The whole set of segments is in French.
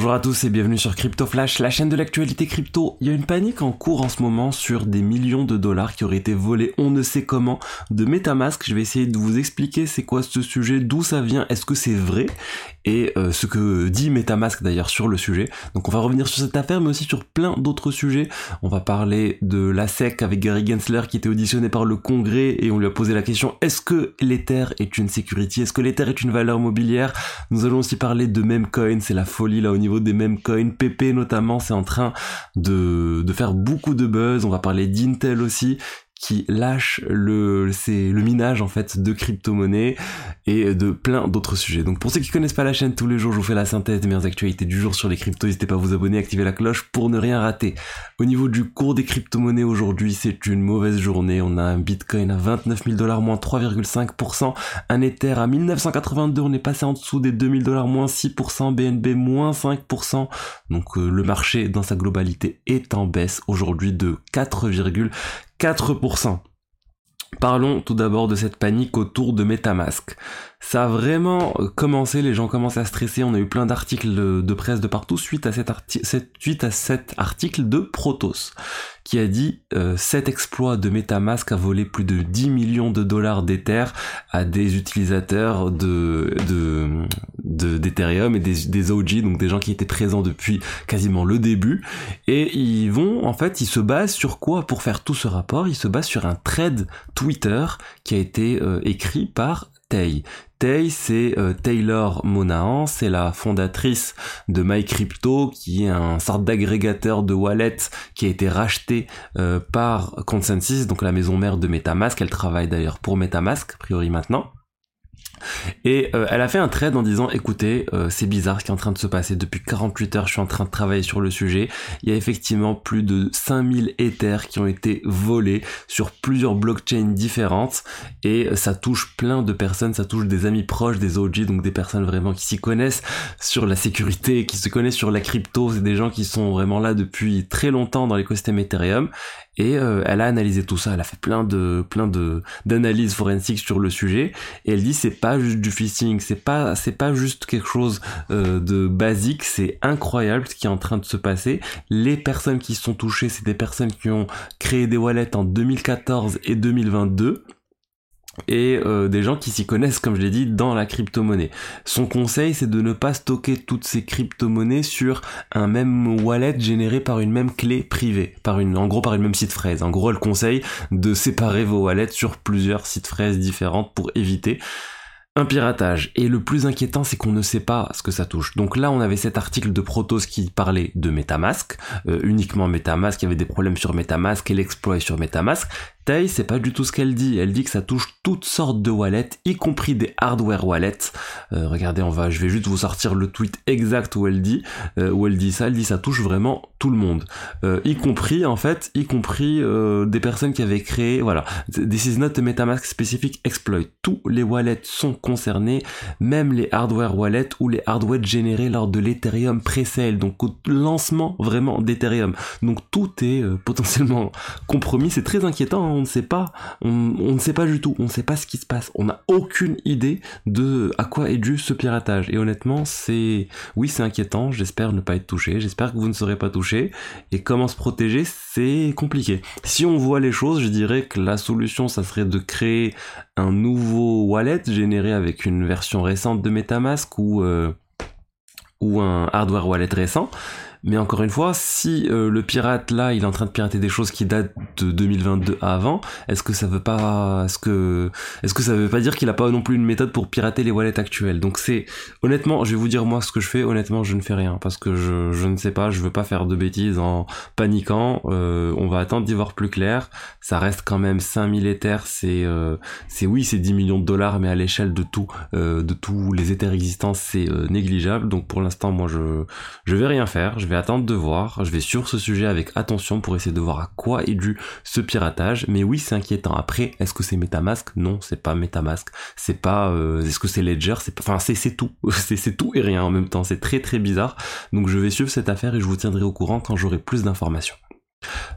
Bonjour à tous et bienvenue sur Crypto Flash, la chaîne de l'actualité crypto. Il y a une panique en cours en ce moment sur des millions de dollars qui auraient été volés on ne sait comment de Metamask. Je vais essayer de vous expliquer c'est quoi ce sujet, d'où ça vient, est-ce que c'est vrai et euh, ce que dit Metamask d'ailleurs sur le sujet. Donc on va revenir sur cette affaire mais aussi sur plein d'autres sujets. On va parler de la SEC avec Gary Gensler qui était auditionné par le Congrès et on lui a posé la question est-ce que l'Ether est une security? Est-ce que l'Ether est une valeur mobilière? Nous allons aussi parler de Memcoin, c'est la folie là au niveau des Memcoin. PP notamment, c'est en train de, de faire beaucoup de buzz. On va parler d'Intel aussi qui lâche le, c'est le minage en fait de crypto-monnaies et de plein d'autres sujets. Donc pour ceux qui connaissent pas la chaîne tous les jours, je vous fais la synthèse des meilleures actualités du jour sur les cryptos. N'hésitez pas à vous abonner, activer la cloche pour ne rien rater. Au niveau du cours des crypto-monnaies aujourd'hui, c'est une mauvaise journée. On a un Bitcoin à 29 000 dollars moins 3,5%, un Ether à 1982, on est passé en dessous des 2000 dollars moins 6%, BNB moins 5%. Donc euh, le marché dans sa globalité est en baisse aujourd'hui de 4,4%. 4%. Parlons tout d'abord de cette panique autour de Metamask. Ça a vraiment euh, commencé, les gens commencent à stresser, on a eu plein d'articles de, presse de partout suite à, cet suite à cet article de Protos qui a dit euh, cet exploit de Metamask a volé plus de 10 millions de dollars d'Ether à des utilisateurs de d'Ethereum et des, des OG, donc des gens qui étaient présents depuis quasiment le début. Et ils vont, en fait, ils se basent sur quoi? Pour faire tout ce rapport Ils se basent sur un thread Twitter qui a été euh, écrit par Tay. Tay, c'est euh, Taylor Monahan, c'est la fondatrice de MyCrypto, qui est un sorte d'agrégateur de wallet qui a été racheté euh, par Consensus, donc la maison mère de MetaMask. Elle travaille d'ailleurs pour MetaMask, a priori maintenant. Et euh, elle a fait un trade en disant écoutez, euh, c'est bizarre ce qui est en train de se passer. Depuis 48 heures, je suis en train de travailler sur le sujet. Il y a effectivement plus de 5000 Ethers qui ont été volés sur plusieurs blockchains différentes. Et euh, ça touche plein de personnes, ça touche des amis proches, des OG, donc des personnes vraiment qui s'y connaissent sur la sécurité, qui se connaissent sur la crypto. C'est des gens qui sont vraiment là depuis très longtemps dans l'écosystème Ethereum et euh, elle a analysé tout ça, elle a fait plein de plein de d'analyses forensiques sur le sujet. Et elle dit c'est pas juste du phishing, c'est pas c'est pas juste quelque chose euh, de basique, c'est incroyable ce qui est en train de se passer. Les personnes qui sont touchées, c'est des personnes qui ont créé des wallets en 2014 et 2022 et euh, des gens qui s'y connaissent, comme je l'ai dit, dans la crypto-monnaie. Son conseil, c'est de ne pas stocker toutes ces crypto-monnaies sur un même wallet généré par une même clé privée, par une, en gros par une même site fraise. En gros, elle conseille de séparer vos wallets sur plusieurs sites fraises différentes pour éviter un piratage. Et le plus inquiétant, c'est qu'on ne sait pas ce que ça touche. Donc là, on avait cet article de Protos qui parlait de Metamask, euh, uniquement Metamask, il y avait des problèmes sur Metamask et l'exploit sur Metamask c'est pas du tout ce qu'elle dit. Elle dit que ça touche toutes sortes de wallets, y compris des hardware wallets. Euh, regardez, on va, je vais juste vous sortir le tweet exact où elle dit, euh, où elle dit ça. Elle dit ça touche vraiment tout le monde, euh, y compris en fait, y compris des personnes qui avaient créé, voilà, this is not a MetaMask specific exploit. Tous les wallets sont concernés, même les hardware wallets ou les hardware générés lors de l'Ethereum pre-sale, donc au lancement vraiment d'Ethereum. Donc tout est potentiellement compromis. C'est très inquiétant. Hein on ne sait pas, on, ne sait pas du tout, on ne sait pas ce qui se passe, on n'a aucune idée de à quoi est dû ce piratage. Et honnêtement, c'est, oui, c'est inquiétant. J'espère ne pas être touché. J'espère que vous ne serez pas touché. Et comment se protéger, c'est compliqué. Si on voit les choses, je dirais que la solution, ça serait de créer un nouveau wallet généré avec une version récente de MetaMask ou euh, ou un hardware wallet récent mais encore une fois, si euh, le pirate là, il est en train de pirater des choses qui datent de 2022 à avant, est-ce que ça veut pas, est-ce que, est-ce que ça veut pas dire qu'il a pas non plus une méthode pour pirater les wallets actuels Donc c'est, honnêtement, je vais vous dire moi ce que je fais. Honnêtement, je ne fais rien parce que je, je ne sais pas, je veux pas faire de bêtises en paniquant. Euh, on va attendre d'y voir plus clair. Ça reste quand même 5000 Ethers, c'est, euh, c'est oui, c'est 10 millions de dollars, mais à l'échelle de tout, de tous les Ethers existants, c'est négligeable. Donc pour l'instant, moi, je, je vais rien faire. Attendre de voir, je vais suivre ce sujet avec attention pour essayer de voir à quoi est dû ce piratage, mais oui c'est inquiétant. Après, est-ce que c'est Metamask? Non, c'est pas Metamask. C'est pas, euh, est-ce que c'est Ledger? C'est enfin c'est tout, c'est tout et rien en même temps. C'est très très bizarre. Donc je vais suivre cette affaire et je vous tiendrai au courant quand j'aurai plus d'informations.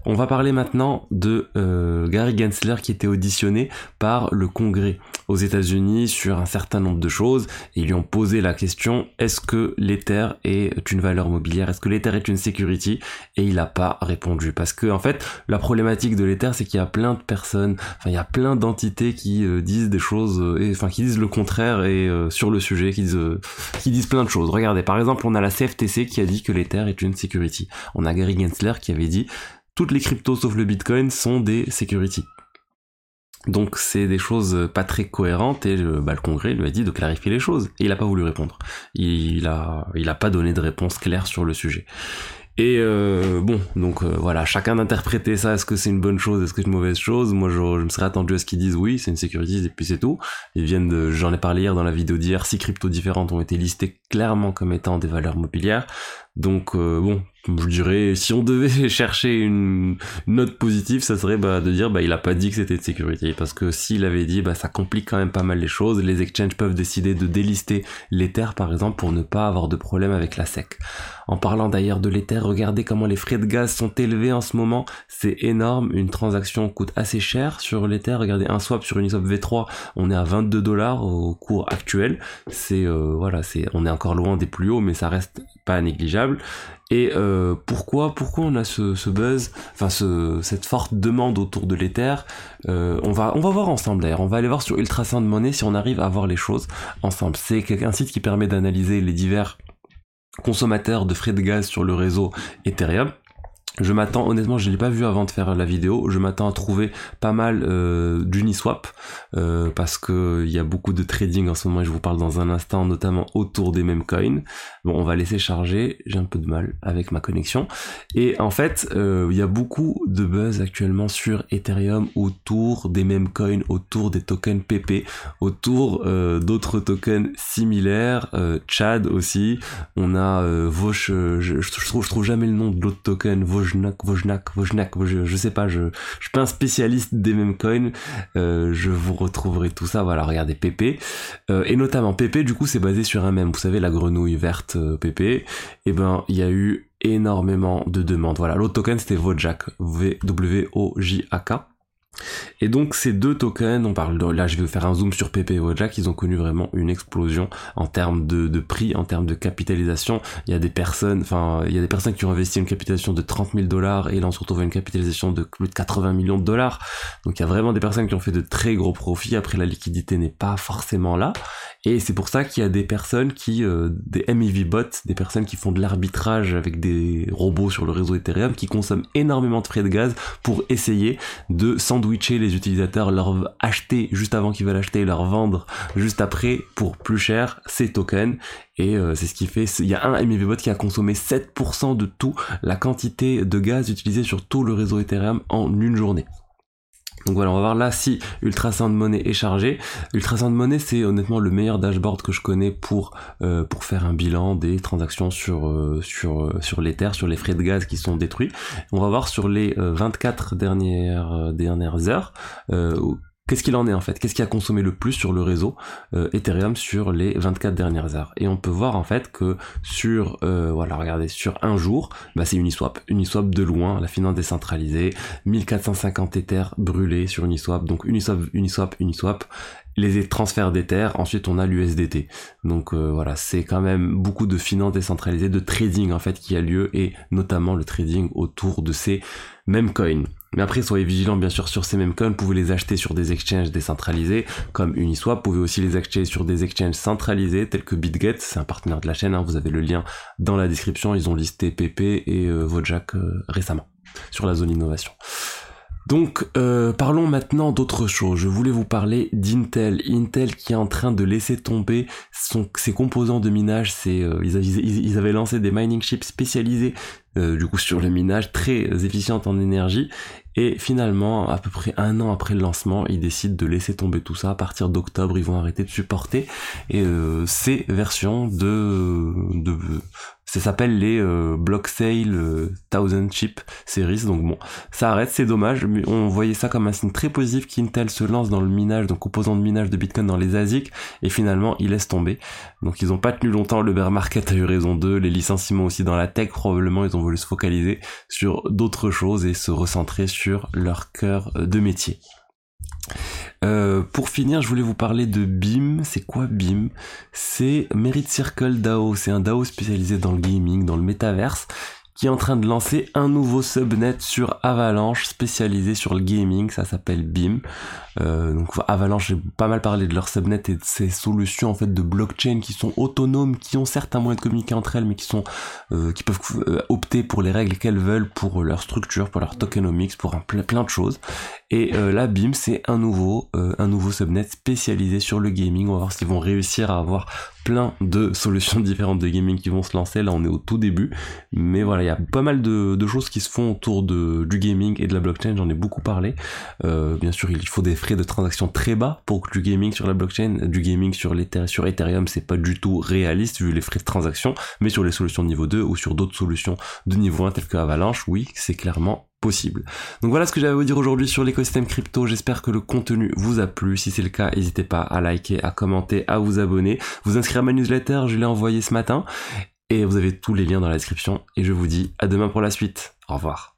On va parler maintenant de euh, Gary Gensler qui était auditionné par le Congrès aux États-Unis sur un certain nombre de choses. Ils lui ont posé la question est-ce que l'Ether est une valeur mobilière? Est-ce que l'Ether est une security Et il n'a pas répondu parce que en fait la problématique de l'Ether c'est qu'il y a plein de personnes, enfin il y a plein d'entités qui euh, disent des choses, euh, enfin qui disent le contraire et sur le sujet, qui disent, qui disent plein de choses. Regardez, par exemple, on a la CFTC qui a dit que l'Ether est une security. On a Gary Gensler qui avait dit toutes les cryptos sauf le Bitcoin sont des security. Donc c'est des choses pas très cohérentes et le, bah, le Congrès lui a dit de clarifier les choses et il a pas voulu répondre. Il a, pas donné de réponse claire sur le sujet. Et euh, bon, donc euh, voilà, chacun d'interpréter ça, est-ce que c'est une bonne chose, est-ce que c'est une mauvaise chose? Moi, je, me serais attendu à ce qu'ils disent oui, c'est une sécurité, et puis c'est tout. Ils viennent de, j'en ai parlé hier dans la vidéo d'hier, six cryptos différentes ont été listées clairement comme étant des valeurs mobilières. Donc euh, bon, je dirais, si on devait chercher une note positive, ça serait bah, de dire bah il a pas dit que c'était de sécurité, parce que s'il avait dit, bah ça complique quand même pas mal les choses. Les exchanges peuvent décider de délister l'Ether par exemple pour ne pas avoir de problème avec la SEC. En parlant d'ailleurs de l'Ether, regardez comment les frais de gaz sont élevés en ce moment, c'est énorme. Une transaction coûte assez cher sur l'Ether. Regardez un swap sur Uniswap V3, on est à 22 dollars au cours actuel. C'est euh, voilà, c'est on est encore loin des plus hauts, mais ça reste pas négligeable. Et euh, pourquoi, pourquoi on a ce, ce buzz, enfin ce, cette forte demande autour de l'Ether? Euh, On va, on va voir ensemble d'ailleurs. On va aller voir sur Ultrasound Money si on arrive à voir les choses ensemble. C'est un site qui permet d'analyser les divers consommateurs de frais de gaz sur le réseau Ethereum. Je m'attends, honnêtement, je l'ai pas vu avant de faire la vidéo. Je m'attends à trouver pas mal euh, d'Uniswap euh, parce que il y a beaucoup de trading en ce moment. Et je vous parle dans un instant, notamment autour des mêmes coins. Bon, on va laisser charger. J'ai un peu de mal avec ma connexion. Et en fait, euh, il y a beaucoup de buzz actuellement sur Ethereum autour des mêmes coins, autour des tokens PP, autour euh, d'autres tokens similaires. Chad aussi. On a Vosh. Je, je, trouve, jamais le nom de l'autre token. Wojnak, Wojnak, Wojnak, je, je sais pas, je, je suis pas un spécialiste des mêmes coins, euh, je vous retrouverai tout ça, voilà, regardez PP, euh, et notamment PP, du coup, c'est basé sur un même, vous savez, la grenouille verte euh, PP, et eh ben, il y a eu énormément de demandes, voilà, l'autre token c'était Wojak, V-W-O-J-A-K, et donc ces deux tokens, on parle de, là je vais faire un zoom sur PP Wojak, ils ont connu vraiment une explosion en termes de, de, prix, en termes de capitalisation. Il y a des personnes, enfin il y a des personnes qui ont investi une capitalisation de 30 000 dollars et là on se retrouve à une capitalisation de plus de 80 millions de dollars. Donc il y a vraiment des personnes qui ont fait de très gros profits. Après la liquidité n'est pas forcément là et c'est pour ça qu'il y a des personnes qui, euh, des MEV bots, des personnes qui font de l'arbitrage avec des robots sur le réseau Ethereum qui consomment énormément de frais de gaz pour essayer de s'en les utilisateurs, leur acheter juste avant qu'ils veulent acheter et leur vendre juste après pour plus cher ces tokens. Et euh, c'est ce qui fait, il y a un MEVBot qui a consommé 7% de tout la quantité de gaz utilisé sur tout le réseau Ethereum en une journée. Donc voilà, on va voir là si Ultrasound Money est chargé. Ultrasound Money, c'est honnêtement le meilleur dashboard que je connais pour euh, pour faire un bilan des transactions sur euh, sur euh, sur l'Ether, sur les frais de gaz qui sont détruits. On va voir sur les 24 dernières dernières heures Qu'est-ce qu'il en est en fait? Qu'est-ce qui a consommé le plus sur le réseau euh, Ethereum sur les 24 dernières heures? Et on peut voir en fait que sur, euh, voilà, regardez, sur un jour, bah, c'est Uniswap. Uniswap de loin, la finance décentralisée, 1450 Ethers brûlés sur Uniswap. Donc Uniswap, Uniswap, Uniswap les transferts d'Ether, ensuite on a l'USDT. Donc euh, voilà, c'est quand même beaucoup de finances décentralisées, de trading en fait qui a lieu et notamment le trading autour de ces mêmes coins. Mais après, soyez vigilants bien sûr sur ces mêmes coins. Vous pouvez les acheter sur des exchanges décentralisés comme Uniswap. Vous pouvez aussi les acheter sur des exchanges centralisés tels que BitGet. C'est un partenaire de la chaîne. Hein. Vous avez le lien dans la description. Ils ont listé PP et euh, euh, récemment sur la zone innovation. Donc euh, parlons maintenant d'autre chose. Je voulais vous parler d'Intel. Intel qui est en train de laisser tomber ses composants de minage. Euh, ils, ils, avaient lancé des mining chips spécialisés euh, du coup sur le minage, très efficientes en énergie. Et finalement, à peu près un an après le lancement, ils décident de laisser tomber tout ça. À partir d'octobre, ils vont arrêter de supporter et ces versions de, de ça s'appelle les euh, Block Sale Thousand Chip Series. Donc bon, ça arrête, c'est dommage. Mais on voyait ça comme un signe très positif qu'Intel se lance dans le minage, donc composant de minage de Bitcoin dans les ASIC, et finalement il laisse tomber. Donc ils ont pas tenu longtemps, le bear market a eu raison d'eux, les licenciements aussi dans la tech probablement ils ont voulu se focaliser sur d'autres choses et se recentrer sur leur cœur de métier. Euh, pour finir, je voulais vous parler de BIM. C'est quoi BIM? C'est Merit Circle DAO. C'est un DAO spécialisé dans le gaming, dans le métaverse qui est en train de lancer un nouveau subnet sur Avalanche spécialisé sur le gaming, ça s'appelle BIM. Euh, donc Avalanche, j'ai pas mal parlé de leur subnet et de ces solutions en fait de blockchain qui sont autonomes, qui ont certains moyens de communiquer entre elles, mais qui sont euh, qui peuvent euh, opter pour les règles qu'elles veulent, pour leur structure, pour leur tokenomics, pour un plein de choses. Et là, BIM, c'est un nouveau un nouveau subnet spécialisé sur le gaming. On va voir s'ils vont réussir à avoir plein de solutions différentes de gaming qui vont se lancer. Là, on est au tout début. Mais voilà, il y a pas mal de, choses qui se font autour de, du gaming et de la blockchain. J'en ai beaucoup parlé. Euh, bien sûr, il faut des frais de transaction très bas pour que du gaming sur la blockchain, du gaming sur, sur Ethereum, c'est pas du tout réaliste vu les frais de transaction. Mais sur les solutions de niveau 2 ou sur d'autres solutions de niveau 1 telles que Avalanche, oui, c'est clairement Donc voilà ce que j'avais à vous dire aujourd'hui sur l'écosystème crypto. J'espère que le contenu vous a plu. Si c'est le cas, n'hésitez pas à liker, à commenter, à vous abonner, vous inscrire à ma newsletter. Je l'ai envoyé ce matin et vous avez tous les liens dans la description. Et je vous dis à demain pour la suite. Au revoir.